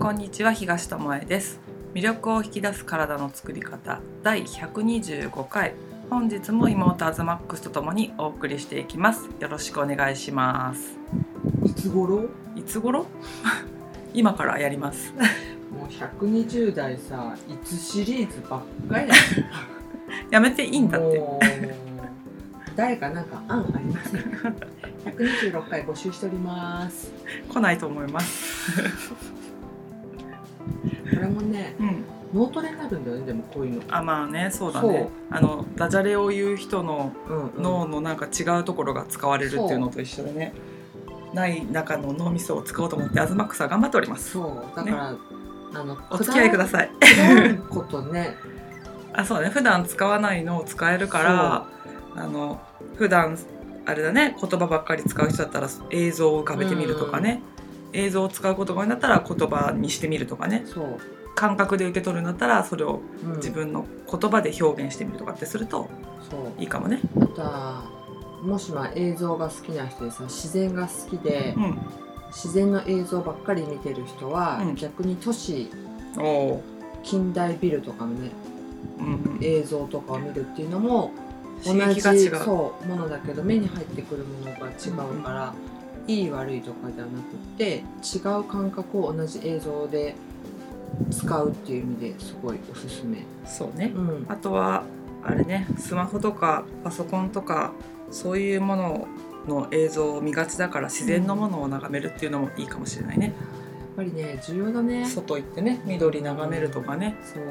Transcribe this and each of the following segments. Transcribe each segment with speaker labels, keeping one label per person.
Speaker 1: こんにちは東智恵です。魅力を引き出す体の作り方第125回。本日も妹アズマックスとともにお送りしていきます。よろしくお願いします。
Speaker 2: いつ頃？
Speaker 1: いつ頃？今からやります。
Speaker 2: もう120代さいつシリーズばっかりだ。
Speaker 1: やめていいんだって。
Speaker 2: 誰かなんか案ありませんか 126回募集しております。
Speaker 1: 来ないと思います
Speaker 2: これもね
Speaker 1: うん。
Speaker 2: 脳トレになるんだよねでもこういうの。
Speaker 1: あまあねそうだね。あのダジャレを言う人の脳のなんか違うところが使われるっていうのと一緒でねない中の脳みそを使おうと思ってアズマックスは頑張っております。
Speaker 2: そう。だから、あの
Speaker 1: お付き合いください。
Speaker 2: ことね。
Speaker 1: あそうだね。普段使わないのを使えるからあの普段あれだね言葉ばっかり使う人だったら映像を浮かべてみるとかね、映像を使う言葉になったら言葉にしてみるとかね。
Speaker 2: そう、
Speaker 1: 感覚で受け取るんだったらそれを
Speaker 2: うん、
Speaker 1: 自分の言葉で表現してみるとかってすると
Speaker 2: そう。
Speaker 1: いいかもね。
Speaker 2: あとはもしまあ映像が好きな人でさ自然が好きで、
Speaker 1: うん、
Speaker 2: 自然の映像ばっかり見てる人は、
Speaker 1: うん。
Speaker 2: 逆に都市近代ビルとかのね
Speaker 1: ー、うんうん、
Speaker 2: 映像とかを見るっていうのも同
Speaker 1: 刺
Speaker 2: じ。そうものだけど目に入ってくるものが違うから、いい悪いとかではなくって違う感覚を同じ映像で使うっていう意味ですごいおすすめ。
Speaker 1: そうね
Speaker 2: う。ん、
Speaker 1: あとはあれねスマホとかパソコンとかそういうものの映像を見がちだから自然のものを眺めるっていうのもいいかもしれないね。
Speaker 2: やっぱりね重要だね。
Speaker 1: 外行ってね緑眺めるとかね。
Speaker 2: そう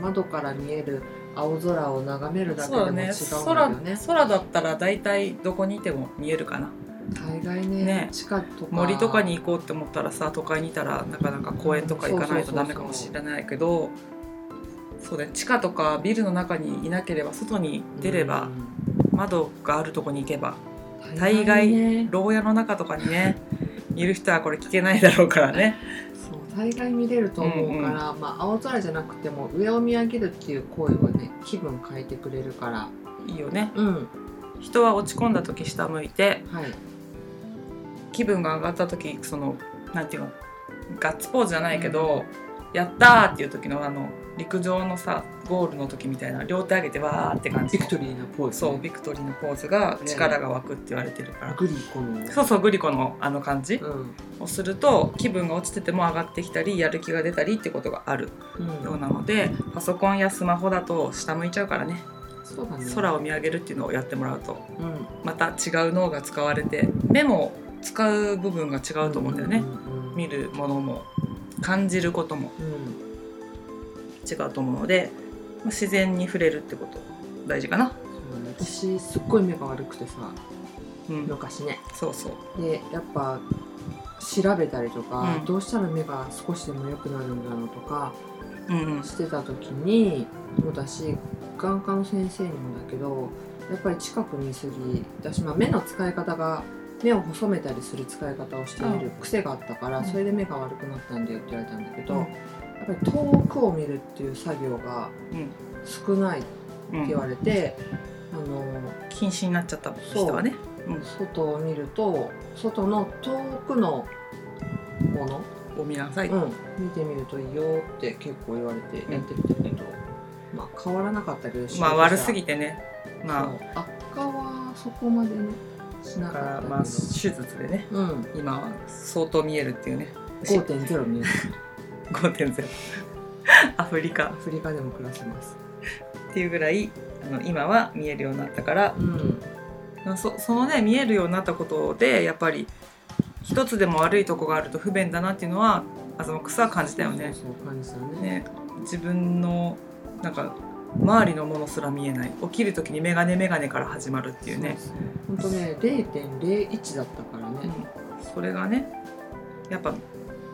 Speaker 2: 窓から見える青空を眺めるだけでも違うんだよ
Speaker 1: 空
Speaker 2: ね。
Speaker 1: 空だったら大体どこにいても見えるかな
Speaker 2: 大概ね
Speaker 1: ね。
Speaker 2: 地下とか。
Speaker 1: 森とかに行こうって思ったらさ都会にいたらなかなか公園とか行かないとダメかもしれないけどそうだね地下とかビルの中にいなければ外に出れば窓があるとこに行けば
Speaker 2: うん
Speaker 1: 大概
Speaker 2: ね
Speaker 1: 牢屋の中とかにね いる人はこれ聞けないだろうからね。
Speaker 2: そう大概見れると思うから、まあ、青空じゃなくても上を見上げるっていう行為はね気分変えてくれるから。
Speaker 1: いいよね。
Speaker 2: うん。
Speaker 1: 人は落ち込んだ時下向いて
Speaker 2: はい
Speaker 1: 気分が上がった時そのなんていうのガッツポーズじゃないけど、やったーっていう時のあの陸上のさゴールの時みたいな両手上げてわーって感じ
Speaker 2: ビクトリーのポーズ、
Speaker 1: そうビクトリーのポーズが力が湧くって言われてるから、
Speaker 2: グリコの。
Speaker 1: そうそうグリコのあの感じ
Speaker 2: うん。
Speaker 1: をすると気分が落ちてても上がってきたりやる気が出たりってことがある
Speaker 2: うん。
Speaker 1: ようなのでパソコンやスマホだと下向いちゃうからね。
Speaker 2: そうだね。
Speaker 1: 空を見上げるっていうのをやってもらうと。
Speaker 2: うん。
Speaker 1: また違う脳が使われて目も使う部分が違うと思うんだよね、見るものも感じることも
Speaker 2: うん。
Speaker 1: 違うと思うのでまあ自然に触れるってこと大事かな、
Speaker 2: 私すっごい目が悪くてさ
Speaker 1: うん、
Speaker 2: 昔ね。
Speaker 1: そうそう。
Speaker 2: でやっぱ調べたりとか、
Speaker 1: うん。
Speaker 2: どうしたら目が少しでも良くなるんだろうとかしてた時にもうだし眼科の先生にもだけどやっぱり近くにいすぎ私、まあ、目の使い方が目を細めたりする使い方をしている癖があったから、
Speaker 1: うん。
Speaker 2: それで目が悪くなったんだよって言われたんだけど、
Speaker 1: うん。
Speaker 2: やっぱり遠くを見るっていう作業が
Speaker 1: うん。
Speaker 2: 少ないって
Speaker 1: うん
Speaker 2: 言われて、あの
Speaker 1: 禁止になっちゃった人はね。う。ん。
Speaker 2: 外を見ると外の遠くのもの、
Speaker 1: を見なさい、
Speaker 2: うん、見てみるといいよって結構言われてやってみたけど、まあ変わらなかったけど
Speaker 1: まあ悪すぎ
Speaker 2: て
Speaker 1: てねま
Speaker 2: 悪化はそこまでねしな
Speaker 1: か
Speaker 2: かった
Speaker 1: まあ手術でね
Speaker 2: うん。
Speaker 1: 今は。相当見えるっていうね。
Speaker 2: 5.0見える。
Speaker 1: 5.0 アフリカ。
Speaker 2: アフリカでも暮らせます。
Speaker 1: っていうぐらいあの今は見えるようになったから。
Speaker 2: うん。
Speaker 1: まあそそのね見えるようになったことでやっぱり一つでも悪いとこがあると不便だなっていうのはアズマックスは感じたよね。
Speaker 2: そうそう感じたね。
Speaker 1: ね。自分のなんか周りのものすら見えない。起きる時にメガネメガネから始まるっていうね。
Speaker 2: 本当ね0.01だったからね、
Speaker 1: うん。それがねやっぱ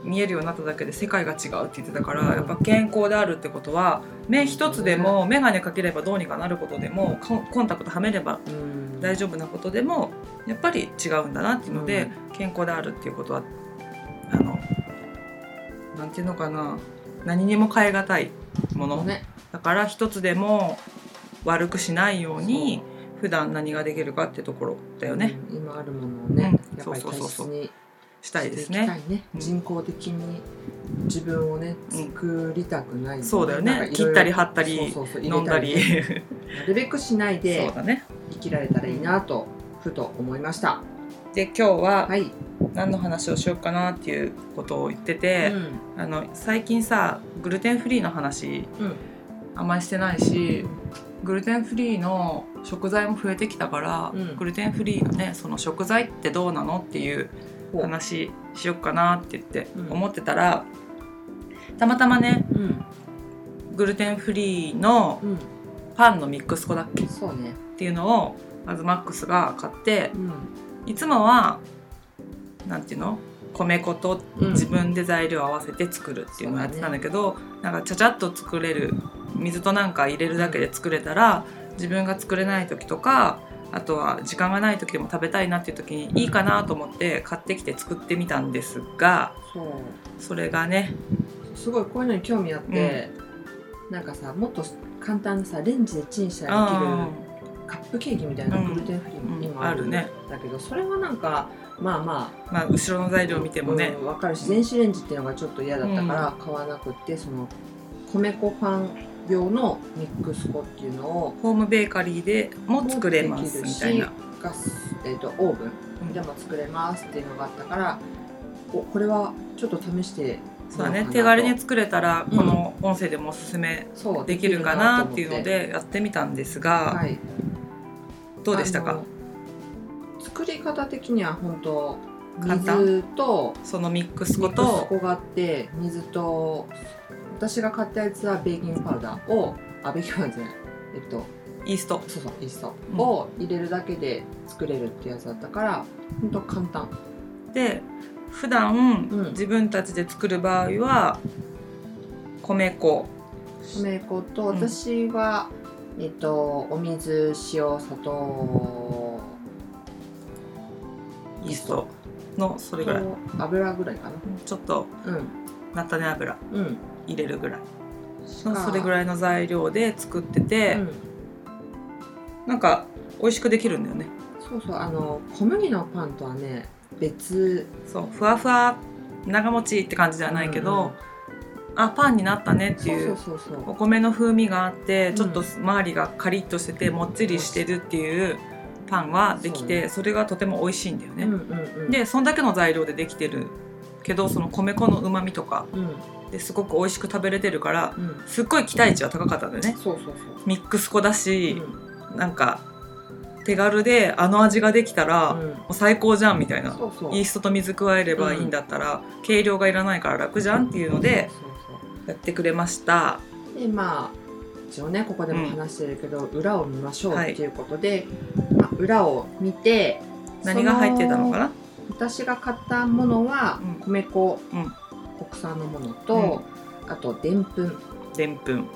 Speaker 1: 見えるようになっただけで世界が違うって言ってたからやっぱ健康であるってことは目一つでも眼鏡かければどうにかなることでもコンコンタクトはめれば
Speaker 2: うん。
Speaker 1: 大丈夫なことでもやっぱり違うんだなっていうので、健康であるっていうことはあのなんていうのかな何にも変え難いもの、
Speaker 2: ね
Speaker 1: だから一つでも悪くしないように普段何ができるかってところだよね、
Speaker 2: うん今あるものをね、
Speaker 1: うん。
Speaker 2: やっぱり大
Speaker 1: そうそうそうそう。したいですね。
Speaker 2: いね。
Speaker 1: うん。
Speaker 2: 人工的に自分をね
Speaker 1: うん。
Speaker 2: 作りたくない、
Speaker 1: そうだよね。切ったり貼ったり
Speaker 2: そうそうそう
Speaker 1: 飲んだり。
Speaker 2: なるべくしない
Speaker 1: そ
Speaker 2: で
Speaker 1: ね。
Speaker 2: 生きられたらいいなとふと思いました
Speaker 1: で今日は
Speaker 2: はい、
Speaker 1: 何の話をしようかなっていうことを言ってて、
Speaker 2: うん。
Speaker 1: あの最近さグルテンフリーの話
Speaker 2: うん。
Speaker 1: あんまりしてないしグルテンフリーの食材も増えてきたから、
Speaker 2: うん。
Speaker 1: グルテンフリーのねその食材ってどうなのっていう話しようかなって言って
Speaker 2: うん。
Speaker 1: 思ってたら、たまたまね
Speaker 2: うん。
Speaker 1: グルテンフリーの
Speaker 2: うん。
Speaker 1: パンのミックス粉だっけ？っ
Speaker 2: そうね。
Speaker 1: ていうのをまずマックスが買って
Speaker 2: うん
Speaker 1: いつもはなんていうの？米粉と
Speaker 2: うん。
Speaker 1: 自分で材料を合わせて作るっていうのをやってたんだけど、なんかちゃちゃっと作れる水となんか入れるだけで作れたら自分が作れない時とかあとは時間がない時でも食べたいなっていう時にいいかなと思って買ってきて作ってみたんですが
Speaker 2: そう
Speaker 1: それがね
Speaker 2: すごいこういうのに興味あって、なんかさもっと簡単なさレンジでチンしたらできる
Speaker 1: あ
Speaker 2: カップケーキみたいな
Speaker 1: うん。
Speaker 2: グルテンフリー
Speaker 1: うん
Speaker 2: 今ある
Speaker 1: あるね
Speaker 2: だけどそれはなんかまあまあ
Speaker 1: ーまあ後ろの材料見てもね、
Speaker 2: うん、分かるし電子レンジっていうのがちょっと嫌だったから買わなくって、その米粉パン用のミックス粉っていうのを
Speaker 1: ホームベーカリーでも作れますみたいな。
Speaker 2: ガス、えー、とオーブン。でも作れますっていうのがあったからおこれはちょっと試して
Speaker 1: そうだね。手軽に作れたら
Speaker 2: うん。
Speaker 1: この音声でもおすすめできるかなって。いうの
Speaker 2: で
Speaker 1: やってみたんです
Speaker 2: な
Speaker 1: が、
Speaker 2: はい、
Speaker 1: どうでしたか？
Speaker 2: 作り方的には本当水と
Speaker 1: そのミックス粉
Speaker 2: ミックス
Speaker 1: と
Speaker 2: 粉があって水と私が買ったやつはベーキングパウダーをあベーキングパウダーじゃない。えっと
Speaker 1: イースト。
Speaker 2: そうそうイースト。
Speaker 1: うん。
Speaker 2: を入れるだけで作れるってやつだったから本当簡単。
Speaker 1: で普段、
Speaker 2: うん。
Speaker 1: 自分たちで作る場合は米粉。
Speaker 2: 米粉と
Speaker 1: うん。
Speaker 2: 私は、えっとお水塩砂糖
Speaker 1: イースト。のそれぐらい。
Speaker 2: と油ぐらいかな。
Speaker 1: ちょっと
Speaker 2: うん。
Speaker 1: 菜種油。
Speaker 2: うん。
Speaker 1: 入れるぐらい。それぐらいの材料で作ってて、
Speaker 2: うん。
Speaker 1: なんか美味しくできるんだよね。
Speaker 2: そうそう。あの小麦のパンとはね別。
Speaker 1: そう。ふわふわ長持ちって感じではないけど、あパンになったねっていうお米の風味があって
Speaker 2: ん。
Speaker 1: ちょっと周りがカリッとしててもっちりしてるっていうパンはできてそ,、れがとても美味しいんだよね。でそんだけの材料でできてる。けどその米粉のうまみとか
Speaker 2: うん。
Speaker 1: ですごく美味しく食べれてるから
Speaker 2: うん。
Speaker 1: すっごい期待値は高かったんだよね。ミックス粉だし、
Speaker 2: うん。
Speaker 1: なんか手軽であの味ができたら、も
Speaker 2: う
Speaker 1: 最高じゃんみたいな。イーストと水加えればいいんだったら、計量がいらないから楽じゃんっていうのでやってくれました。
Speaker 2: でまあ一応ねここでも話してるけど、裏を見ましょう
Speaker 1: はい
Speaker 2: っていうことで、まあ、裏を見て
Speaker 1: 何が入ってたのかな？
Speaker 2: 私が買ったものは
Speaker 1: うん。
Speaker 2: 米粉、
Speaker 1: うん。
Speaker 2: 国産のものと、あとでんぷん、
Speaker 1: でんぷん。
Speaker 2: うん、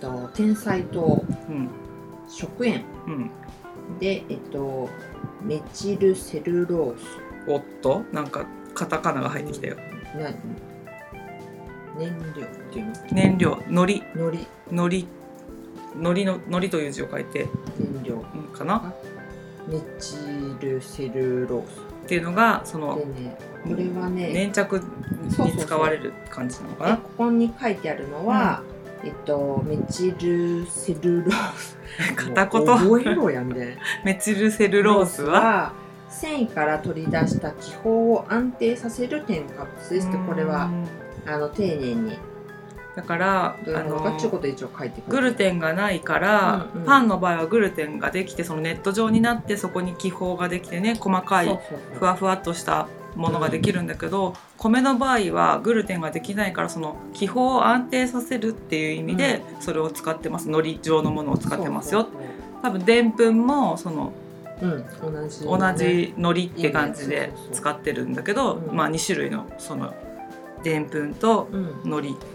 Speaker 2: と天才糖
Speaker 1: うん。
Speaker 2: 食塩。
Speaker 1: うん。
Speaker 2: でえっとメチルセルロース。
Speaker 1: おっと？なんかカタカナが入ってきたよ。
Speaker 2: な燃料っていうの？
Speaker 1: 燃料、のり、
Speaker 2: のり
Speaker 1: のり、のりの、のりという字を書いて、
Speaker 2: 燃料。
Speaker 1: うんかな？
Speaker 2: メチルセルロース。
Speaker 1: っていうのが、その
Speaker 2: で、ねこれはね
Speaker 1: 粘着に使われる感じなのかな？
Speaker 2: でここに書いてあるのは、えっとメチルセルロース。
Speaker 1: 片言。
Speaker 2: 覚えろやみたいな
Speaker 1: メチルセルロースは、
Speaker 2: 繊維から取り出した気泡を安定させる添加物ですってこれは。
Speaker 1: うん
Speaker 2: あの丁寧に。
Speaker 1: だから、あのグルテンがないから、
Speaker 2: うんうん。
Speaker 1: パンの場合はグルテンができてそのネット状になってそこに気泡ができてね細かい
Speaker 2: そうそうそう。
Speaker 1: ふわふわっとしたものができるんだけど、米の場合はグルテンができないからその気泡を安定させるっていう意味でそれを使ってます。海苔状のものを使ってますよ。
Speaker 2: そうそう
Speaker 1: 多分でんぷんもその
Speaker 2: そううん同じ、
Speaker 1: 同じ海苔って感じで
Speaker 2: そうそうそう
Speaker 1: 使ってるんだけど、
Speaker 2: うん。
Speaker 1: まあ2種類のそのでんぷんと
Speaker 2: うん。
Speaker 1: 海苔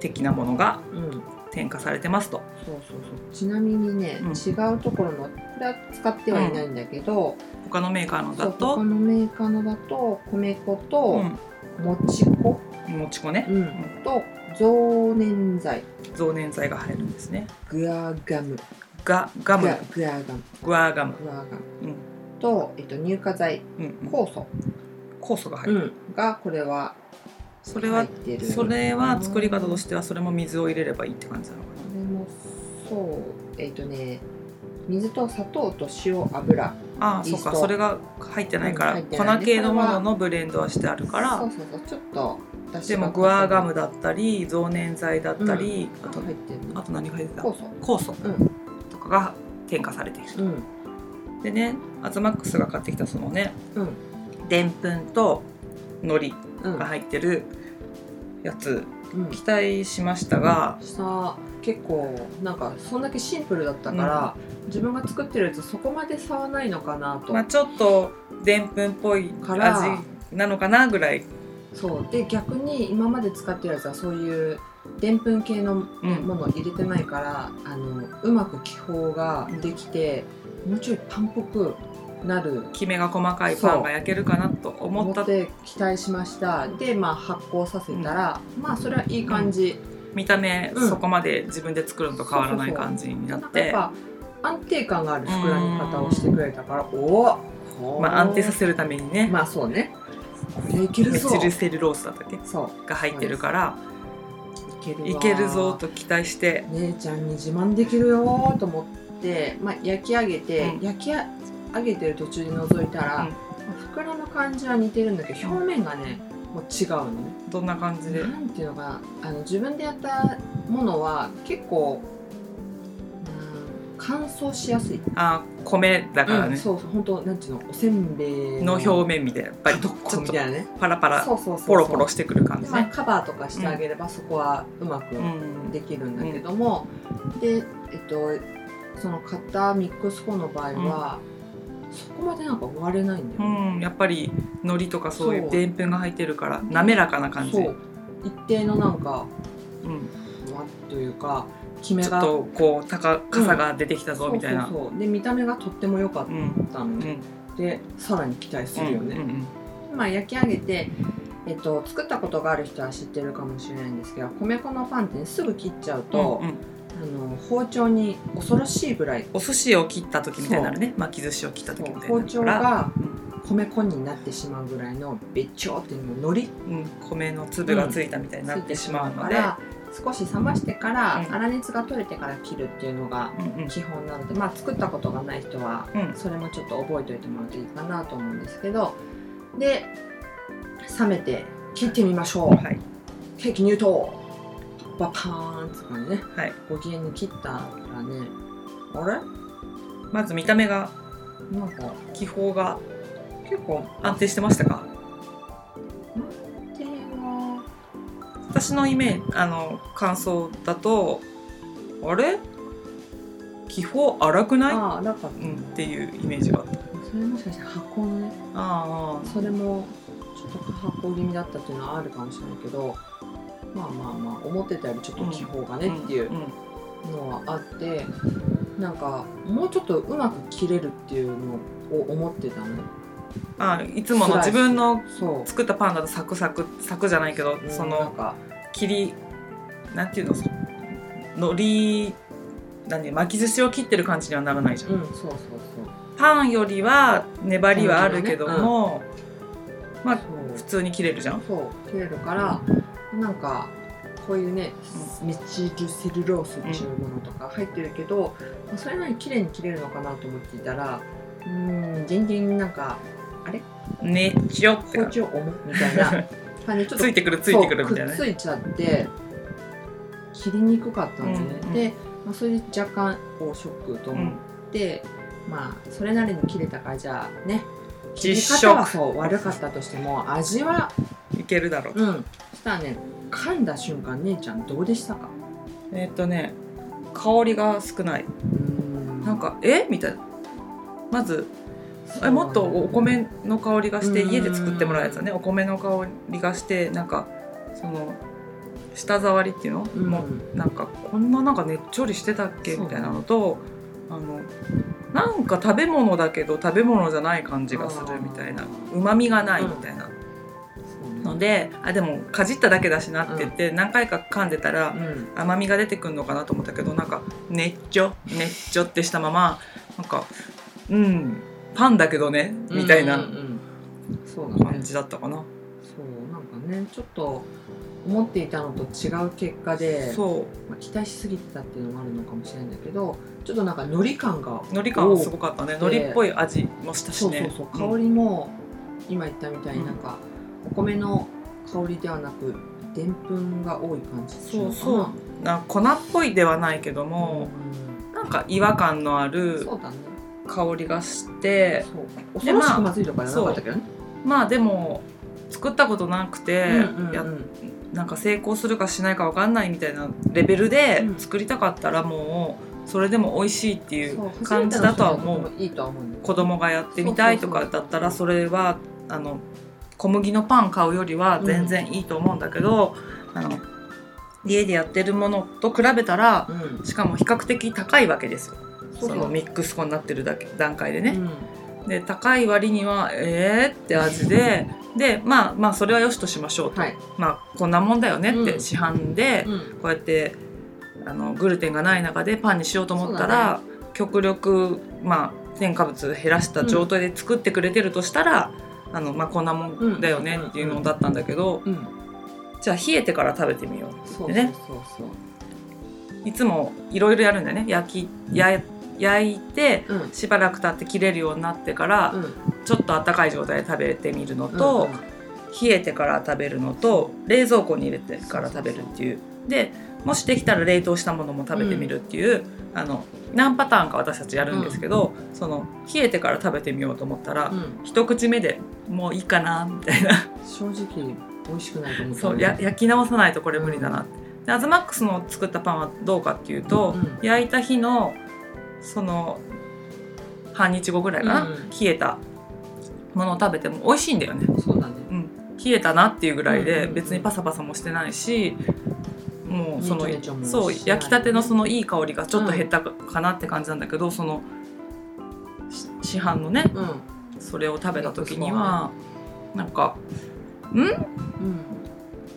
Speaker 1: 的なものが
Speaker 2: うん。
Speaker 1: 添加されてますと。
Speaker 2: そうそうそう。ちなみにね、
Speaker 1: うん。
Speaker 2: 違うところのこれは使ってはいないんだけど、
Speaker 1: 他のメーカーのだ
Speaker 2: そう
Speaker 1: と
Speaker 2: 他のメーカーのだと米粉
Speaker 1: う
Speaker 2: と
Speaker 1: ん、
Speaker 2: もち粉、
Speaker 1: もち粉ね。
Speaker 2: うん。と増粘剤。
Speaker 1: 増粘剤が入るんですね。
Speaker 2: グアガム。
Speaker 1: ガガム。
Speaker 2: グアグアガム。
Speaker 1: グアガム、
Speaker 2: グアガム。
Speaker 1: うん。
Speaker 2: と、えっと、乳化剤。
Speaker 1: うんうん、
Speaker 2: 酵素、
Speaker 1: 酵素が入る。
Speaker 2: うん、がこれは
Speaker 1: それはそれは作り方としてはそれも水を入れればいいって感じなのか
Speaker 2: これもそう。えっ、とね水と砂糖と塩油。
Speaker 1: なああそうか。それが入ってないから、
Speaker 2: うん入ってない。
Speaker 1: 粉系のもののブレンドはしてあるから。
Speaker 2: そうそうそう。ちょっと
Speaker 1: で
Speaker 2: が
Speaker 1: もグアガムだったり増粘剤だったり、あと
Speaker 2: 入ってる
Speaker 1: あと何が入ってた？
Speaker 2: 酵素。
Speaker 1: とかが添加されている
Speaker 2: うん。
Speaker 1: でねアズマックスが買ってきたそのね
Speaker 2: うん。
Speaker 1: でんぷんと海苔。
Speaker 2: うん
Speaker 1: が入ってるやつ
Speaker 2: うん。
Speaker 1: 期待しましたが、
Speaker 2: さ結構なんかそんだけシンプルだったから、自分が作ってるやつそこまで差はないのかなと、
Speaker 1: まあ、ちょっとでんぷんっぽい味なのかなぐらい。
Speaker 2: そう。で逆に今まで使ってるやつはそういうでんぷん系の
Speaker 1: うん。
Speaker 2: ものを入れてないから、あのうまく気泡ができて、もうちょいパンっぽくなる。
Speaker 1: きめが細かいパンが焼けるかなと思っ
Speaker 2: 思ったて期待しました。でまあ発酵させたら、まあそれはいい感じ、
Speaker 1: 見た目、
Speaker 2: うん。
Speaker 1: そこまで自分で作るのと変わらない感じになって。
Speaker 2: やっぱ安定感がある膨らみ方をしてくれたからおお
Speaker 1: まあ、安定させるためにね、
Speaker 2: まあそうね。これいける
Speaker 1: メ
Speaker 2: ぞ
Speaker 1: チルセルロースだったっけ？
Speaker 2: そう。
Speaker 1: が入ってるから。
Speaker 2: いける
Speaker 1: ぞと期待して。
Speaker 2: 姉ちゃんに自慢できるよーと思って、まあ、焼き上げて、
Speaker 1: うん。
Speaker 2: 焼き上げてる途中で覗いたら、
Speaker 1: うん。
Speaker 2: まあ膨らむ感じは似てるんだけど表面がねもう違うのね。
Speaker 1: どんな感じで？
Speaker 2: なんていうのかな。あの自分でやったものは結構、うん、乾燥しやすい。
Speaker 1: あ米だからね、
Speaker 2: うんそうそう本当なんていうの？おせんべい
Speaker 1: の表面みたいな。やっぱりち
Speaker 2: どっこ
Speaker 1: ょっと
Speaker 2: みたいなね。
Speaker 1: パラパラポロポロしてくる感じ
Speaker 2: まあ、
Speaker 1: ね、
Speaker 2: カバーとかしてあげればそこはうまく
Speaker 1: うん。
Speaker 2: できるんだけども、でえっとその買ったミックス粉の場合は、そこまでなんか割れないんだ
Speaker 1: う
Speaker 2: よね、
Speaker 1: ん、やっぱり海苔とかそうい
Speaker 2: そう。う
Speaker 1: でんぷんが入ってるから滑らかな感じ。
Speaker 2: 一定のなんか
Speaker 1: うん、
Speaker 2: わというかキメが
Speaker 1: ちょっとこう高傘が出てきたぞみたいな
Speaker 2: そう。そうそうで見た目がとっても良かっ
Speaker 1: うん
Speaker 2: たの
Speaker 1: うん。
Speaker 2: ね、でさらに期待するよね、
Speaker 1: うんうん
Speaker 2: まあ焼き上げてえっと、作ったことがある人は知ってるかもしれないんですけど米粉のパンってね、すぐ切っちゃうと、
Speaker 1: うんうん
Speaker 2: あの包丁に恐ろしいぐらい
Speaker 1: お寿司を切った時みたいになるね。巻き寿司を切った時みたいにな
Speaker 2: 包丁が米粉になってしまうぐらいのべっちょっていうの海苔
Speaker 1: うん、米の粒がついたみたいになってしまうので、
Speaker 2: から少し冷ましてから、
Speaker 1: うん
Speaker 2: 粗熱が取れてから切るっていうのが
Speaker 1: うんうん。
Speaker 2: 基本なので、まあ作ったことがない人は
Speaker 1: うん。
Speaker 2: それもちょっと覚えておいてもらうといいかなと思うんですけどで冷めて切ってみましょう、
Speaker 1: はい。
Speaker 2: ケーキ入刀バパーンって感じね。
Speaker 1: はい、
Speaker 2: ご機嫌に切ったらね。あれ？
Speaker 1: まず見た目が
Speaker 2: なんか。
Speaker 1: 気泡が
Speaker 2: 結構
Speaker 1: 安定してましたか？
Speaker 2: 手は。
Speaker 1: 私のイメージあの感想だとあれ？気泡荒くない、
Speaker 2: ああなんか、
Speaker 1: うん、っていうイメージがあった。
Speaker 2: それもしかして発酵のね
Speaker 1: ああ
Speaker 2: それもちょっと発酵気味だったっていうのはあるかもしれないけどまあまあまあ思ってたよりちょっと気泡がねっていう
Speaker 1: うんうん
Speaker 2: のはあって、なんかもうちょっとうまく切れるっていうのを思ってたの。ね
Speaker 1: あいつもの自分の
Speaker 2: そう。
Speaker 1: 作ったパンだとサクサクサクじゃないけど、
Speaker 2: ん
Speaker 1: の
Speaker 2: か。
Speaker 1: 切りなんていうのそ海苔何巻き寿司を切ってる感じにはならないじゃん、
Speaker 2: うんそうそうそう。
Speaker 1: パンよりは粘りはあるけども、まあ
Speaker 2: そう
Speaker 1: 普通に切れるじゃん。
Speaker 2: そう切れるからなんかこういうね、メチルセルロースっていうものとか入ってるけど、まあそれなりに綺麗に切れるのかなと思っていたらうーん全然なんか
Speaker 1: ねっちょって
Speaker 2: 包丁重みたいな。感じでちょっと
Speaker 1: ついてくるついてくるみたいな。ね
Speaker 2: ついちゃって切りにくかったんですね、
Speaker 1: うんうん
Speaker 2: で、まあ、それで若干こうショックと思って、まあそれなりに切れたからじゃあね切り
Speaker 1: 実
Speaker 2: 方は
Speaker 1: 食。
Speaker 2: そう悪かったとしても味はい
Speaker 1: けるだろう。
Speaker 2: うん。そしたらね噛んだ瞬間姉ちゃんどうでしたか？
Speaker 1: えーっとね香りが少ない。なんかえ？みたいな。まずえもっとお米の香りがして
Speaker 2: うん。
Speaker 1: 家で作ってもらうやつはね。お米の香りがしてなんかその舌触りっていうの、
Speaker 2: うん。
Speaker 1: もうなんかこんななんかねっちょりしてたっけ？みたいなのとあのなんか食べ物だけど食べ物じゃない感じがするみたいな。うまみがないみたいな。のであでもかじっただけだしなって言って何回か噛んでたら
Speaker 2: うん。
Speaker 1: 甘みが出てくるのかなと思ったけどなんかねっちょねっちょってしたままなんかうんパンだけどねみたいな感じだったかな。
Speaker 2: そうなんかねちょっと思っていたのと違う結果で、
Speaker 1: そ
Speaker 2: まあ、期待しすぎてたっていうのもあるのかもしれないんだけどちょっとなんか海苔感が
Speaker 1: う海苔感はすごかったね。
Speaker 2: お
Speaker 1: 海苔っぽい味もしたし
Speaker 2: そうそう
Speaker 1: ね
Speaker 2: そう。香りも今言ったみたいになんかお米の香りではなくでんぷんが多い感じ
Speaker 1: そうそう。な粉っぽいではないけども、なんか違和感のあ
Speaker 2: うん
Speaker 1: る香りがして
Speaker 2: そう。恐ろしくまずいとかじゃなかったけどね。
Speaker 1: まあでも作ったことなくて、
Speaker 2: うんうん
Speaker 1: や
Speaker 2: うん。
Speaker 1: なんか成功するかしないか分かんないみたいなレベルで
Speaker 2: うん。
Speaker 1: 作りたかったらもうそれでも美味しいっていう感じだとは思う。子供がやってみたいとかだったらそれはあの小麦のパン買うよりは全然いいと思うんだけど、あの家でやってるものと比べたら
Speaker 2: うん。
Speaker 1: しかも比較的高いわけですよ。
Speaker 2: そ
Speaker 1: のミックス粉になってるだけ段階でね。
Speaker 2: うん。
Speaker 1: で高い割にはえーって味ででまあまあそれはよしとしましょうと、
Speaker 2: はい。
Speaker 1: まあこんなもんだよねって、
Speaker 2: うん。
Speaker 1: 市販で
Speaker 2: うん。
Speaker 1: こうやってあのグルテンがない中でパンにしようと思った
Speaker 2: そう
Speaker 1: ら、極力まあ添加物減らした状態で作ってくれてるとしたら、あのまあこんなもんだよねっていうのだったんだけど、
Speaker 2: うん。
Speaker 1: じゃあ冷えてから食べてみよう
Speaker 2: そう
Speaker 1: でね
Speaker 2: そうそう。
Speaker 1: いつもいろいろやるんだよね。焼きや焼いて
Speaker 2: そううん。
Speaker 1: しばらく経って切れるようになってから、
Speaker 2: うん。
Speaker 1: ちょっと温かい状態で食べてみるのと、
Speaker 2: うん
Speaker 1: 冷えてから食べるのと冷蔵庫に入れてから食べるっていう。でもしできたら冷凍したものも食べてみるっていう、あの何パターンか私たちやるんですけど、その冷えてから食べてみようと思ったら、
Speaker 2: うん。
Speaker 1: 一口目でもういいかなみたいな。
Speaker 2: 正直美味しくないと思った。
Speaker 1: そうや焼き直さないとこれ無理だなって。でアズマックスの作ったパンはどうかっていうと、
Speaker 2: うん。
Speaker 1: 焼いた日のその半日後ぐらいかな、
Speaker 2: うん。
Speaker 1: 冷えたものを食べても美味しいんだよね。
Speaker 2: そうだね。
Speaker 1: 冷えたなっていうぐらいで
Speaker 2: うんうんうん
Speaker 1: 別にパサパサもしてないしもうそのそう焼きたてのそのいい香りがちょっと減ったかなって感じなんだけどそのし市販のね
Speaker 2: うん。
Speaker 1: それを食べた時にはなんかん？
Speaker 2: うん。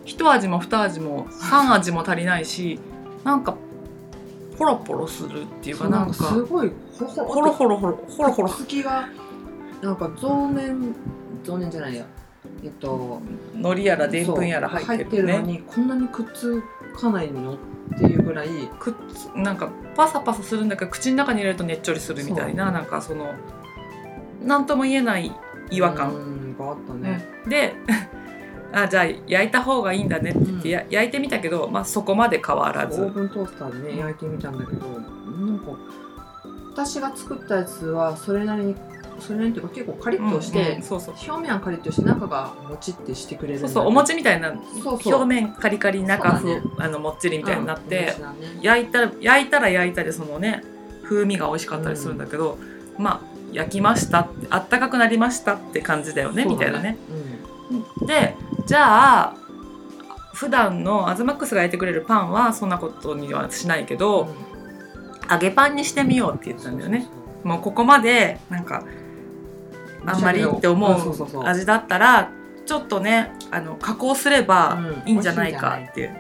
Speaker 1: 一味も二味も三味も足りないしなんかポロポロするっていう
Speaker 2: そうなんん
Speaker 1: か
Speaker 2: すごいほほ
Speaker 1: ホロホロホロホロホロ。
Speaker 2: 好きがなんか増粘増粘じゃないや。えっと
Speaker 1: 海苔やらでんぷんやら
Speaker 2: 入ってるの
Speaker 1: ね
Speaker 2: にこんなにくっつかないのっていうぐらい
Speaker 1: くっつなんかパサパサするんだけど口の中に入れるとねっちょりするみたいななんかその何とも言えない違和感、
Speaker 2: うんがあったね、
Speaker 1: うん。であじゃあ焼いた方がいいんだねって言って、や焼いてみたけど、まあ、そこまで変わらず。
Speaker 2: オーブントースターでね。焼いてみたんだけどなんか私が作ったやつはそれなりにそれなりにっていうか結構カリッとして、
Speaker 1: うんうんそうそう。
Speaker 2: 表面はカリッとして中がもちってしてくれる
Speaker 1: そうそうお餅みたいな表面カリカリ中ふ、
Speaker 2: ね
Speaker 1: あのもっちりみたいになって、
Speaker 2: うんね
Speaker 1: 焼いたら焼いたら焼いたでそのね風味が美味しかったりするんだけど、まあ焼きましたあったかくなりましたって感じだよねみたいなね。でじゃあ普段のアズマックスが焼いてくれるパンはそんなことにはしないけ
Speaker 2: うん。
Speaker 1: ど、揚げパンにしてみようって言ったんだよね。もうここまでなんかあんまりって思
Speaker 2: そう
Speaker 1: 味だったらちょっとねあの加工すれば
Speaker 2: うん。
Speaker 1: いいんじゃないかっていう。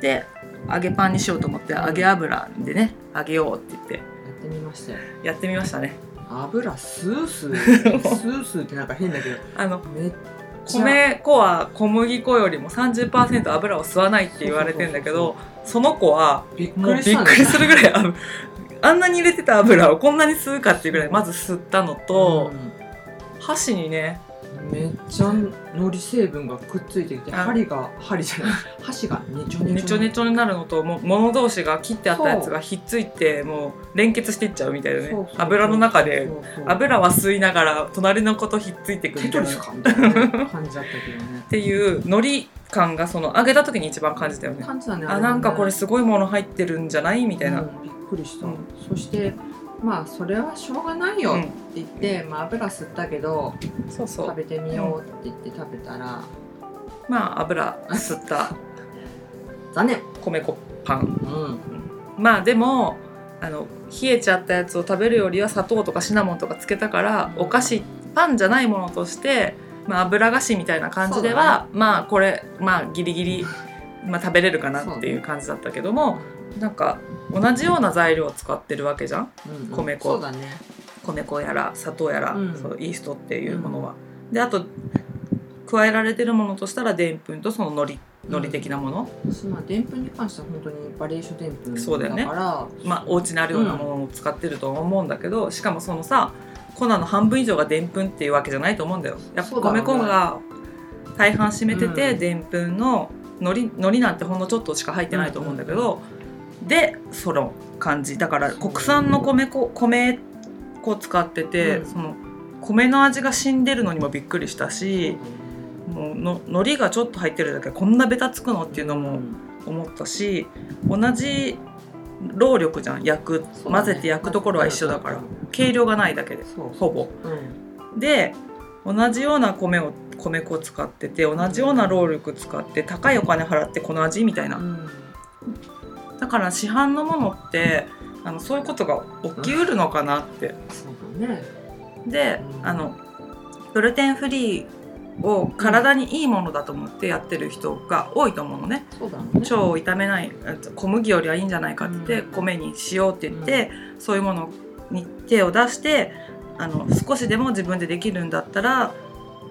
Speaker 1: で揚げパンにしようと思って揚げ油でね揚げようって言って。
Speaker 2: やってみましたよ。
Speaker 1: やってみましたね。
Speaker 2: 油スースー。スースーってなんか変だけど。
Speaker 1: あの
Speaker 2: めっ
Speaker 1: 米粉は小麦粉よりも30%油を吸わないって言われてんだけどその子は
Speaker 2: びっくり
Speaker 1: するぐらいああんなに入れてた油をこんなに吸うかっていうぐらいまず吸ったのと、箸にね
Speaker 2: うんめっちゃ海苔成分がくっついてきて
Speaker 1: あ
Speaker 2: 針が針じゃない 箸がねちょねちょ
Speaker 1: ねちょになるのともう物同士が切ってあったやつがひっついてもう連結していっちゃうみたいなね。油の中で油は吸いながら隣の子とひっついていく
Speaker 2: テ
Speaker 1: みたいな
Speaker 2: 感じだったけどね。
Speaker 1: ていう海苔感がその揚げた時に一番感じたよね。
Speaker 2: 感じだね
Speaker 1: あなんかこれ
Speaker 2: れ
Speaker 1: すごいもの入ってるんじゃない？みたいな、
Speaker 2: うんびっくりした、
Speaker 1: うん
Speaker 2: そしてまあそれはしょうがないよって
Speaker 1: うん
Speaker 2: 言って、まあ油吸ったけど
Speaker 1: そうそう。
Speaker 2: 食べてみようって言って食べたら。
Speaker 1: まあ油吸った。
Speaker 2: 残念。
Speaker 1: 米粉パン。
Speaker 2: うん。
Speaker 1: まあでもあの冷えちゃったやつを食べるよりは砂糖とかシナモンとかつけたから、
Speaker 2: うん。
Speaker 1: お菓子パンじゃないものとして、まあ、油菓子みたいな感じでは、まあこれまあギリギリ、まあ、食べれるかなっていう感じだったけども、なんか同じような材料を使ってるわけじゃん？
Speaker 2: うんうん。
Speaker 1: 米粉。
Speaker 2: ね。
Speaker 1: 米粉やら砂糖やら、
Speaker 2: うん。
Speaker 1: そのイーストっていうものは。であと加えられてるものとしたらでんぷんとその海苔海苔的なもの、
Speaker 2: 私まあでんぷんに関しては本当にバリエーションでんぷん
Speaker 1: そうだよね。
Speaker 2: から
Speaker 1: まあお家にあるようなものを使ってるとは思うんだけど、しかもそのさ粉の半分以上がでんぷんっていうわけじゃないと思うんだよ。やっぱ米粉が大半占めてて
Speaker 2: うん。
Speaker 1: でんぷんの海苔海苔なんてほんのちょっとしか入ってないと思うんだけど、でその感じ。だから国産の米粉米粉使ってて、
Speaker 2: うん。
Speaker 1: その米の味が死んでるのにもびっくりしたし、もうの海苔がちょっと入ってるだけでこんなベタつくの？っていうのも思ったし同じ労力じゃん。焼く混ぜて焼くところは一緒だから。計量がないだけでほぼ。
Speaker 2: うん。
Speaker 1: で同じような米を米粉を使ってて同じような労力使って高いお金払ってこの味みたいな。
Speaker 2: うん
Speaker 1: だから市販のものってあのそういうことが起きうるのかなって。
Speaker 2: そうだね。
Speaker 1: で
Speaker 2: うん。
Speaker 1: あのグルテンフリーを体にいいものだと思ってやってる人が多いと思うのね。
Speaker 2: そうだね。
Speaker 1: 腸を傷めないえっと小麦よりはいいんじゃないかって言って、
Speaker 2: うん。
Speaker 1: 米にしようって言って、そういうものに手を出してあの少しでも自分でできるんだったら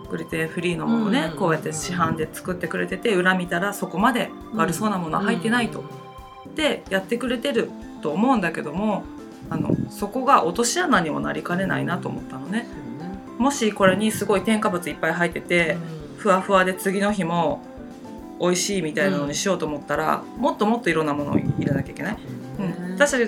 Speaker 1: グルテンフリーのものね、
Speaker 2: うん。
Speaker 1: こうやって市販で作ってくれてて裏見たらそこまで悪そうなものは入ってないと、でやってくれてると思うんだけどもあのそこが落とし穴にもなりかねないなと思ったのね。もしこれにすごい添加物いっぱい入ってて、ふわふわで次の日も美味しいみたいなのにしようと思ったら、もっともっといろんなものを入れなきゃいけない、うん
Speaker 2: うん。
Speaker 1: 私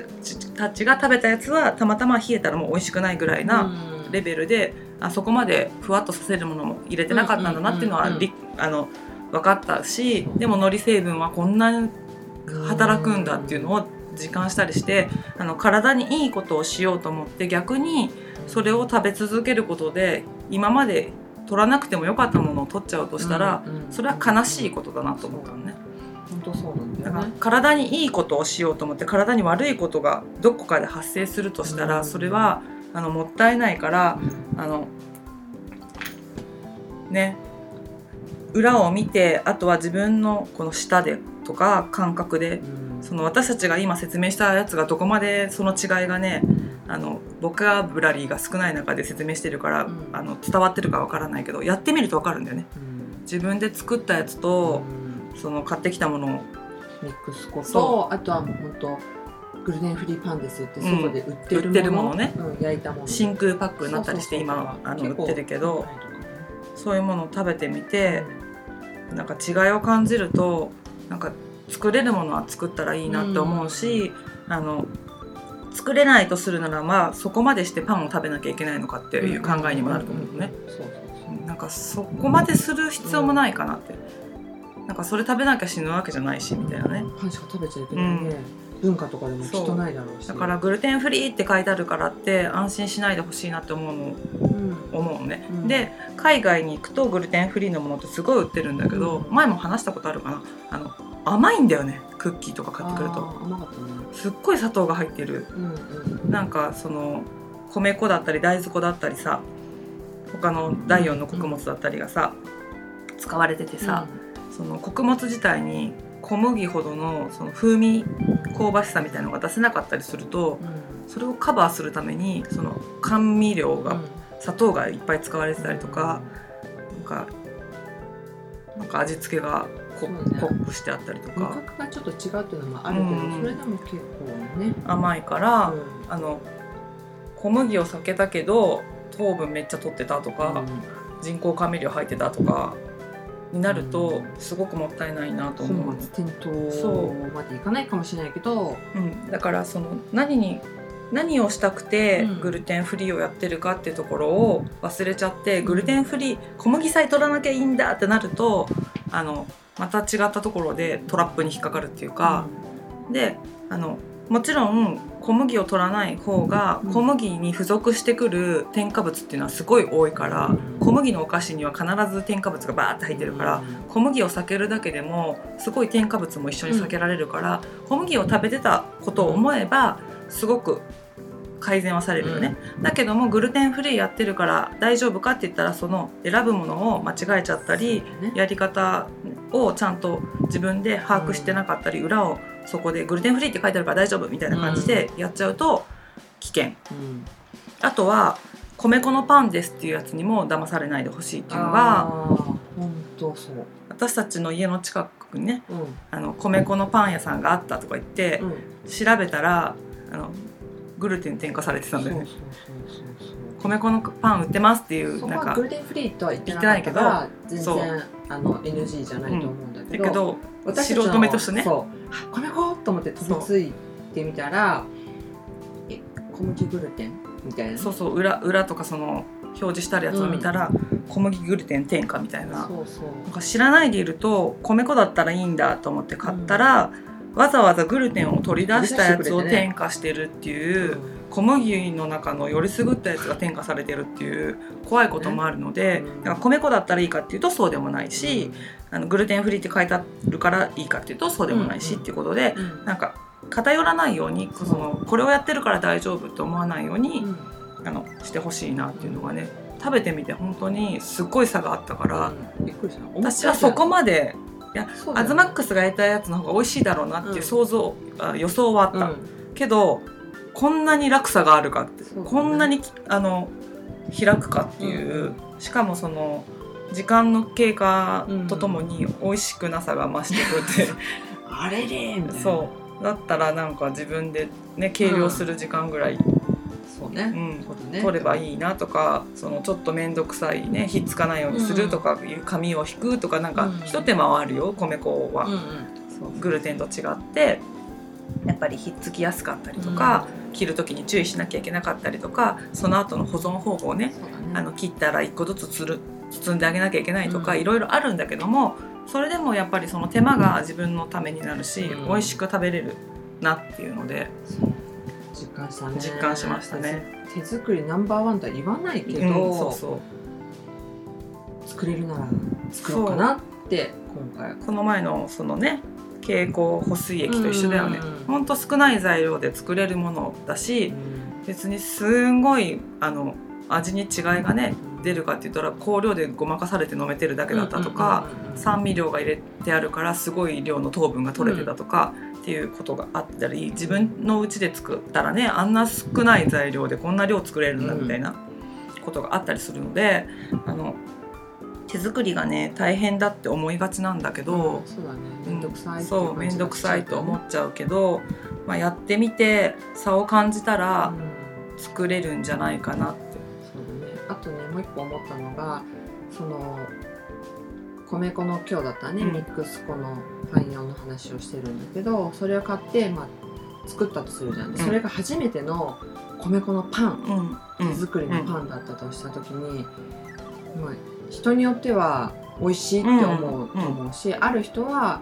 Speaker 1: たちが食べたやつはたまたま冷えたらもう美味しくないぐらいなレベルで、あそこまでふわっとさせるものも入れてなかったんだなっていうのは、あの分かったしでも海苔成分はこんなに働くんだっていうのを実感したりしてあの体にいいことをしようと思って逆にそれを食べ続けることで今まで取らなくてもよかったものを取っちゃうとしたら、それは悲しいことだなと思ったのね。
Speaker 2: 本当そうなんだ
Speaker 1: だから
Speaker 2: よね
Speaker 1: 体にいいことをしようと思って体に悪いことがどこかで発生するとしたら、
Speaker 2: うん。
Speaker 1: それはあのもったいないからあのね裏を見てあとは自分のこの舌でとか感覚でその私たちが今説明したやつがどこまでその違いがねあのボカブラリーが少ない中で説明してるから、
Speaker 2: うん。
Speaker 1: あの伝わってるかわからないけどやってみるとわかるんだよね。自分で作ったやつと、その買ってきたものを
Speaker 2: ミックス粉
Speaker 1: そ
Speaker 2: とあとは本当グルテンフリーパンですって外で売ってるもの,、
Speaker 1: 売ってるものね。
Speaker 2: うん焼いたもの。
Speaker 1: 真空パックになったりして
Speaker 2: そうそうそう
Speaker 1: 今あの売ってるけどそういうものを食べてみてなんか違いを感じるとなんか作れるものは作ったらいいなって思うし、あの作れないとするならまあそこまでしてパンを食べなきゃいけないのかっていう考えにもなると思うのね。
Speaker 2: そうそうそう。
Speaker 1: なんかそこまでする必要もないかなって、なんかそれ食べなきゃ死ぬわけじゃないしみたいなね。
Speaker 2: パンしか食べちゃいけないね、文化とかでもきっとないだろうし。
Speaker 1: だからグルテンフリーって書いてあるからって安心しないでほしいなって思うの
Speaker 2: うん。
Speaker 1: 思うのね、
Speaker 2: うん。
Speaker 1: で海外に行くとグルテンフリーのものってすごい売ってるんだけど、
Speaker 2: うん。
Speaker 1: 前も話したことあるかな？あの甘いんだよねクッキーとか買ってくると。
Speaker 2: 甘かったね。
Speaker 1: すっごい砂糖が入ってる。
Speaker 2: うんうん
Speaker 1: なんかその米粉だったり大豆粉だったりさ他の第4の穀物だったりがさ使われててさ、その穀物自体に小麦ほどのその風味香ばしさみたいなのが出せなかったりすると
Speaker 2: うん。
Speaker 1: それをカバーするためにその甘味料が、
Speaker 2: うん。
Speaker 1: 砂糖がいっぱい使われてたりとか、なんかなんか味付けが濃くしてあったりと
Speaker 2: 味
Speaker 1: か
Speaker 2: 覚がちょっと違うっていうのもあるけど、
Speaker 1: うん。
Speaker 2: それでも結構ね、
Speaker 1: 甘いから、
Speaker 2: うん。
Speaker 1: あの小麦を避けたけど糖分めっちゃ取ってたとか、人工甘味料入ってたとかになると
Speaker 2: うん。
Speaker 1: すごくもったいないなと思う。
Speaker 2: 本。末転
Speaker 1: そう
Speaker 2: 倒までいかないかもしれないけど、
Speaker 1: う。ん、だからその何に何をしたくて
Speaker 2: うん。
Speaker 1: グルテンフリーをやってるかっていうところを忘れちゃって、グルテンフリー小麦さえ取らなきゃいいんだってなるとあのまた違ったところでトラップに引っかかるっていうか、であのもちろん小麦を取らない方が
Speaker 2: うん。
Speaker 1: 小麦に付属してくる添加物っていうのはすごい多いから、
Speaker 2: うん。
Speaker 1: 小麦のお菓子には必ず添加物がバーって入ってるから、小麦を避けるだけでもすごい添加物も一緒に避けられるから、小麦を食べてたことを思えばすごく改善はされるよね、だけどもグルテンフリーやってるから大丈夫かって言ったらその選ぶものを間違えちゃったり
Speaker 2: ね。
Speaker 1: やり方をちゃんと自分で把握してなかったり、裏をそこでグルテンフリーって書いてあるから大丈夫みたいな感じでやっちゃうと危険。
Speaker 2: うん。
Speaker 1: あとは米粉のパンですっていうやつにも騙されないでほしいっていうのが私たちの家の近くにね
Speaker 2: うん。
Speaker 1: あの米粉のパン屋さんがあったとか言って、
Speaker 2: うん。
Speaker 1: 調べたらあのグルテン添加されてたんだよね。
Speaker 2: そうそうそう
Speaker 1: 米粉のパン売ってますっていうなんか
Speaker 2: はグルテンフリーとは言ってなかったから全
Speaker 1: そう。
Speaker 2: 然あの NG じゃないと思うんだけど,、
Speaker 1: だけど素人目としてね。
Speaker 2: そう。あ米粉と思って飛びついてみたらえ小麦グルテンみたいな？
Speaker 1: そうそう裏裏とかその表示してあるやつを見たら、小麦グルテン添加みたいな。
Speaker 2: そうそう。
Speaker 1: なんか知らないでいると米粉だったらいいんだと思って買ったら、わざわざグルテンを取り出したやつを添加してるっていう、小麦の中のよりすぐったやつが添加されてるっていう怖いこともあるので、から米粉だったらいいかっていうとそうでもないし、あのグルテンフリーって書いてあるからいいかっていうとそうでもないし、
Speaker 2: うん
Speaker 1: っていうことで
Speaker 2: うん。
Speaker 1: なんか偏らないようにそのこれをやってるから大丈夫って思わないように、
Speaker 2: うん。
Speaker 1: あのしてほしいなっていうのがね食べてみて本当にすっごい差があったから、私はそこまで
Speaker 2: そうだよね。
Speaker 1: アズマックスがやったやつの方が美味しいだろうなっていう
Speaker 2: うん。
Speaker 1: 想像、あ予想はあった、
Speaker 2: うん。
Speaker 1: けどこんなに落差があるかって、
Speaker 2: ね。
Speaker 1: こんなにあの開くかっていう、しかもその時間の経過とともに美味しくなさが増してくって、
Speaker 2: あれれみたいな。
Speaker 1: そう。だったらなんか自分でね計量する時間ぐらい、
Speaker 2: そうね、
Speaker 1: うん。
Speaker 2: ね。
Speaker 1: 取ればいいなとかそのちょっと面倒くさいねひっつかないようにするとか、いう紙を引くとかなんか
Speaker 2: うん。
Speaker 1: ひと手間はあるよ米粉は、
Speaker 2: うんうん。
Speaker 1: グルテンと違って。やっぱりひっつきやすかったりとか、切る時に注意しなきゃいけなかったりとかその後の保存方法ね
Speaker 2: そうだね。
Speaker 1: あの切ったら1個ずつつる包んであげなきゃいけないとか、
Speaker 2: うん。
Speaker 1: いろいろあるんだけどもそれでもやっぱりその手間が自分のためになるし、
Speaker 2: うん。
Speaker 1: 美味しく食べれるなっていうので
Speaker 2: 実感したね。
Speaker 1: 実感しましたね。
Speaker 2: 手作りナンバーワンとは言わないけど、
Speaker 1: うんそうそう。
Speaker 2: 作れるなら作ろうかなって今回
Speaker 1: この前のそのね蛍光保水液と一緒だよね。
Speaker 2: うん。
Speaker 1: ほんと少ない材料で作れるものだし別にすんごいあの味に違いがね出るかって言ったら香料でごまかされて飲めてるだけだったとか、酸味料が入れてあるからすごい量の糖分が取れてたとか、っていうことがあったり自分の家で作ったらねあんな少ない材料でこんな量作れるんだみたいなことがあったりするので、あの手作りがね大変だって思いがちなんだけど、
Speaker 2: そうだね。面倒くさい
Speaker 1: そう面倒くさいと思っちゃうけど、まあ、やってみて差を感じたら
Speaker 2: うん。
Speaker 1: 作れるんじゃないかなって。
Speaker 2: そうだね。あとねもう一個思ったのがその米粉の今日だったらね、
Speaker 1: うん。
Speaker 2: ミックス粉のパン用の話をしてるんだけどそれを買って、まあ、作ったとするじゃん、
Speaker 1: ん。
Speaker 2: それが初めての米粉のパン。
Speaker 1: うん。
Speaker 2: 手作りのパンだったとした時に、まあ、人によっては美味しいって思うと思うし、ある人は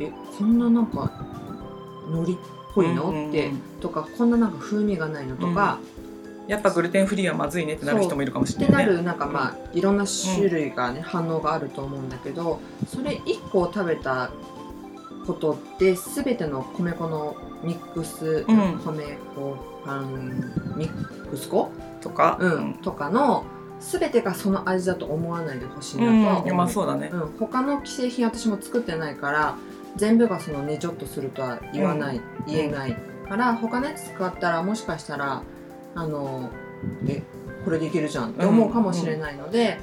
Speaker 2: えこんななんか海苔っぽいの、
Speaker 1: うん
Speaker 2: ってとかこんななんか風味がないのとか、
Speaker 1: やっぱグルテンフリーはまずいねってなる人もいるかもし
Speaker 2: ってな
Speaker 1: れないね。
Speaker 2: るなんかまあいろんな種類がね、反応があると思うんだけどそれ1個を食べたことで全ての米粉のミックス、
Speaker 1: うん。
Speaker 2: 米粉パンミックス粉、
Speaker 1: とか、
Speaker 2: うんとかの全てがその味だと思わないでほしいなとは思う、
Speaker 1: まあそうだね。
Speaker 2: うん、他の既製品私も作ってないから全部がそのねちょっとするとは言わない、言えないから他のやつ使ったらもしかしたらあのえこれでいけるじゃんって思うかもしれないので、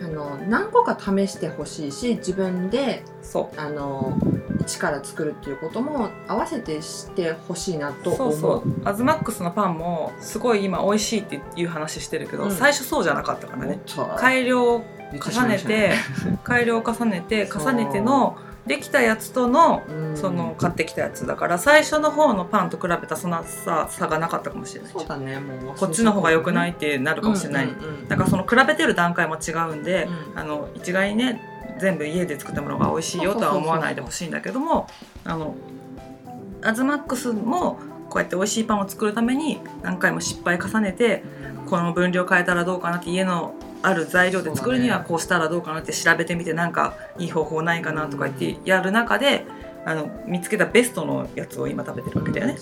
Speaker 2: あの何個か試してほしいし自分で
Speaker 1: そ
Speaker 2: あの一から作るっていうことも合わせてしてほしいなと思う。
Speaker 1: そうそう。アズマックスのパンもすごい今美味しいっていう話してるけど、
Speaker 2: うん。
Speaker 1: 最初そうじゃなかったからね。改良を重ねて
Speaker 2: ね
Speaker 1: 改良を重ねて重ねてのできたやつとの
Speaker 2: うん。
Speaker 1: その買ってきたやつだから最初の方のパンと比べたそんなさ差がなかったかもしれない。
Speaker 2: そうだね。もう
Speaker 1: こっちの方が良くないってなるかもしれない、だからその比べてる段階も違うんで、
Speaker 2: うん
Speaker 1: あの一概にね全部家で作ったものが美味しいよとは思わないでほしいんだけどもあのアズマックスもこうやって美味しいパンを作るために何回も失敗重ねてこの分量変えたらどうかなって家のある材料で作るにはこうしたらどうかなって調べてみてなんかいい方法ないかなとか言ってやる中であの見つけたベストのやつを今食べてるわけだよね。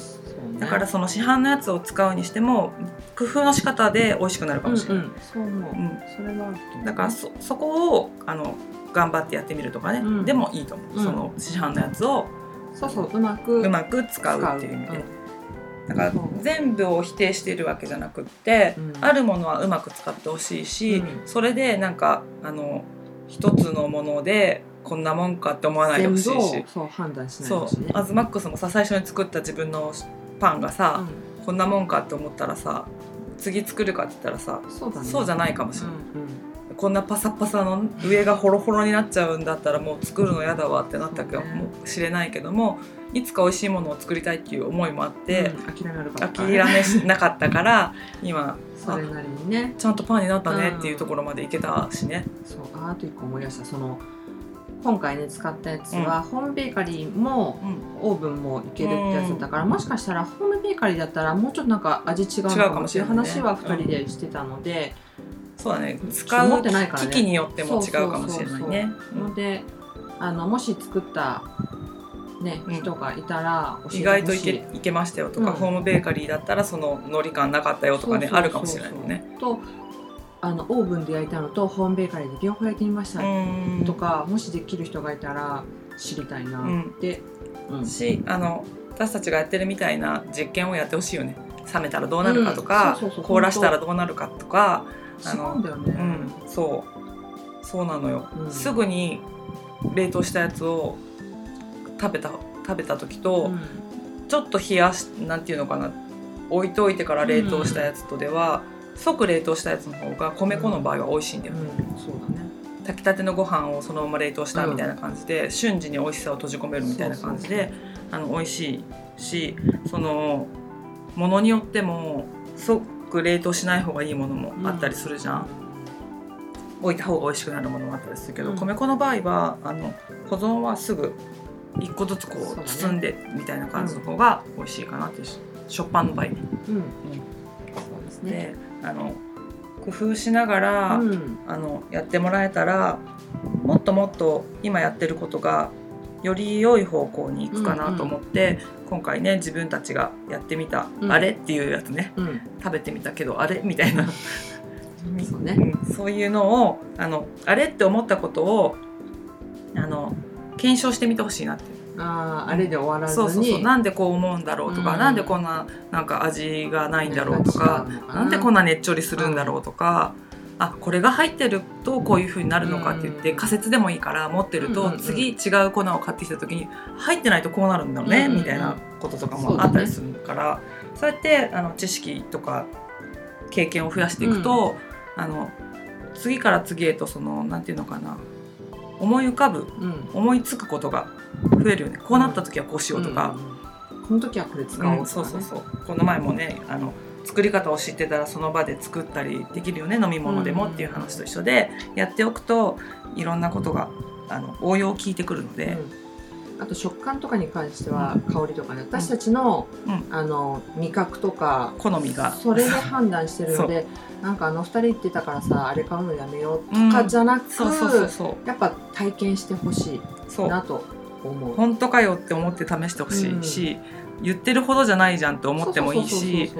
Speaker 1: だからその市販のやつを使うにしても工夫の仕方で美味しくなるかもしれない。
Speaker 2: うんうん、そう思う、
Speaker 1: うん。
Speaker 2: それは
Speaker 1: だからそそこをあの頑張ってやってみるとかね、
Speaker 2: うん。
Speaker 1: でもいいと思う、
Speaker 2: うん。
Speaker 1: その市販のやつを
Speaker 2: そうそううまく
Speaker 1: うまく使うっていう意味で、ら
Speaker 2: そう
Speaker 1: 全部を否定しているわけじゃなくって、
Speaker 2: うん。
Speaker 1: あるものはうまく使ってほしいし、
Speaker 2: うん。
Speaker 1: それでなんかあの一つのものでこんなもんかって思わないでほしい
Speaker 2: 全部を
Speaker 1: し
Speaker 2: そう判断しないしいね。
Speaker 1: アズマックスもさ最初に作った自分のパンがさ、
Speaker 2: う
Speaker 1: こんなもんかって思ったらさ次作るかって言ったらさ
Speaker 2: んそうだね。
Speaker 1: そうじゃ
Speaker 2: ない
Speaker 1: かもしれない、
Speaker 2: うん
Speaker 1: こんなパサパサの上がホロホロになっちゃうんだったらもう作るの嫌だわってなったかもしれないけどもいつか美味しいものを作りたいっていう思いもあって、
Speaker 2: うん諦めるか
Speaker 1: 諦めしなかったから今
Speaker 2: それなりにね。
Speaker 1: ちゃんとパンになったねっていうところまでいけたしね。
Speaker 2: そうああと一個思い出した。その今回ね使ったやつは、ホームベーカリーも
Speaker 1: うん。
Speaker 2: オーブンもいけるってやつだったから、もしかしたらホームベーカリーだったらもうちょっとなんか味違うの
Speaker 1: かもしれないね。
Speaker 2: 話は2人でしてたので、
Speaker 1: そうだね。
Speaker 2: うん
Speaker 1: 使う
Speaker 2: 持ってないからね。
Speaker 1: 機器によっても違うかもしれないね。
Speaker 2: のであのもし作った、ね
Speaker 1: うん。
Speaker 2: 人がいたら
Speaker 1: 意外といけいけましたよとか、
Speaker 2: うん。
Speaker 1: ホームベーカリーだったらその海苔感なかったよとかねあるかもしれないもんね。
Speaker 2: とあのオーブンで焼いたのとホームベーカリーで両方焼いてみました
Speaker 1: うん。
Speaker 2: とか、もしできる人がいたら知りたいなって、うん。
Speaker 1: しあの私たちがやってるみたいな実験をやってほしいよね。冷めたらどうなるかとか、凍らしたらどうなるかとかそう。そうなのよ、
Speaker 2: うん。
Speaker 1: すぐに冷凍したやつを食べた食べた時と、
Speaker 2: うん。
Speaker 1: ちょっと冷やしなんていうのかな置いといてから冷凍したやつとでは、即冷凍したやつの方が米粉の場合は美味しいんだよ、
Speaker 2: うん、そうだね。
Speaker 1: 炊きたてのご飯をそのまま冷凍したみたいな感じで、瞬時に美味しさを閉じ込めるみたいな感じであの美味しいしそのものによっても即冷凍しない方がいいものもあったりするじゃん、置いた方が美味しくなるものもあったりするけど、
Speaker 2: うん。
Speaker 1: 米粉の場合はあの保存はすぐ一個ずつこう包んでみたいな感じの方が美味しいかなっていう食パンの場合ね。
Speaker 2: うん、そうですね。
Speaker 1: であの工夫しながら、
Speaker 2: うん。
Speaker 1: あのやってもらえたらもっともっと今やってることがより良い方向に行くかなと思って、今回ね自分たちがやってみた、
Speaker 2: うん。
Speaker 1: あれっていうやつね。
Speaker 2: うん。
Speaker 1: 食べてみたけどあれみたいな、
Speaker 2: そうね
Speaker 1: うん。そういうのをあのあれって思ったことをあの検証してみてほしいなって
Speaker 2: あーあれで終わらずに。
Speaker 1: そうそうそう。なんでこう思うんだろうとか、
Speaker 2: うん。
Speaker 1: なんでこんななんか味がないんだろうとかなんでこんなねっちょりするんだろうとか、あこれが入ってるとこういう風になるのかって言って、
Speaker 2: うん。
Speaker 1: 仮説でもいいから持ってると、
Speaker 2: うんうんうん。
Speaker 1: 次違う粉を買ってきた時に入ってないとこうなるんだろうね、
Speaker 2: うんうんうん。
Speaker 1: みたいなこととかもあったりするからそう,、やってあの知識とか経験を増やしていくと、あの次から次へとそのなんていうのかな思い浮かぶ
Speaker 2: うん。
Speaker 1: 思いつくことが増えるよね。こうなった時はこうしようとか。
Speaker 2: うんこの時はこれ使おうとか、ね。
Speaker 1: うん、そうそうそう。この前もねあの作り方を知ってたらその場で作ったりできるよね。飲み物でもっていう話と一緒でやっておくといろんなことがあの応用効いてくるので、
Speaker 2: うんあと食感とかに関しては香りとかね。私たちの,、
Speaker 1: うん。
Speaker 2: あの味覚とか
Speaker 1: 好みが。
Speaker 2: それで判断してるのでなんかあの二人言ってたからさあれ買うのやめようとかじゃなく、やっぱ体験してほしいうなと思う。
Speaker 1: 本当かよって思って試してほしいし、言ってるほどじゃないじゃんって思ってもいいし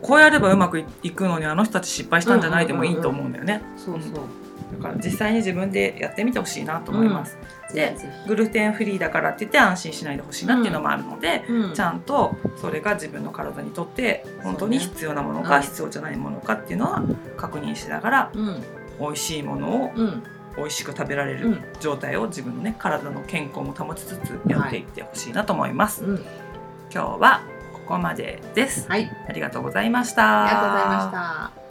Speaker 1: こうやればうまくいいくのにあの人たち失敗したんじゃないでもいいと思うんだよね。
Speaker 2: そうそう
Speaker 1: だから実際に自分でやってみてほしいなと思います。で
Speaker 2: ぜひぜ
Speaker 1: グルテンフリーだからって言って安心しないでほしいなっていうのもあるので、
Speaker 2: ひうん
Speaker 1: ちゃんとそれが自分の体にとって本当に必要なものか必要じゃないものかっていうのは確認しながら
Speaker 2: うん
Speaker 1: 美味しいものを
Speaker 2: うん
Speaker 1: 美味しく食べられる
Speaker 2: うん
Speaker 1: 状態を自分のね体の健康も保ちつつやっていってほしいなと思います。
Speaker 2: うん
Speaker 1: 今日はここまでです。
Speaker 2: はい
Speaker 1: ありがとうございました。
Speaker 2: ありがとうございました。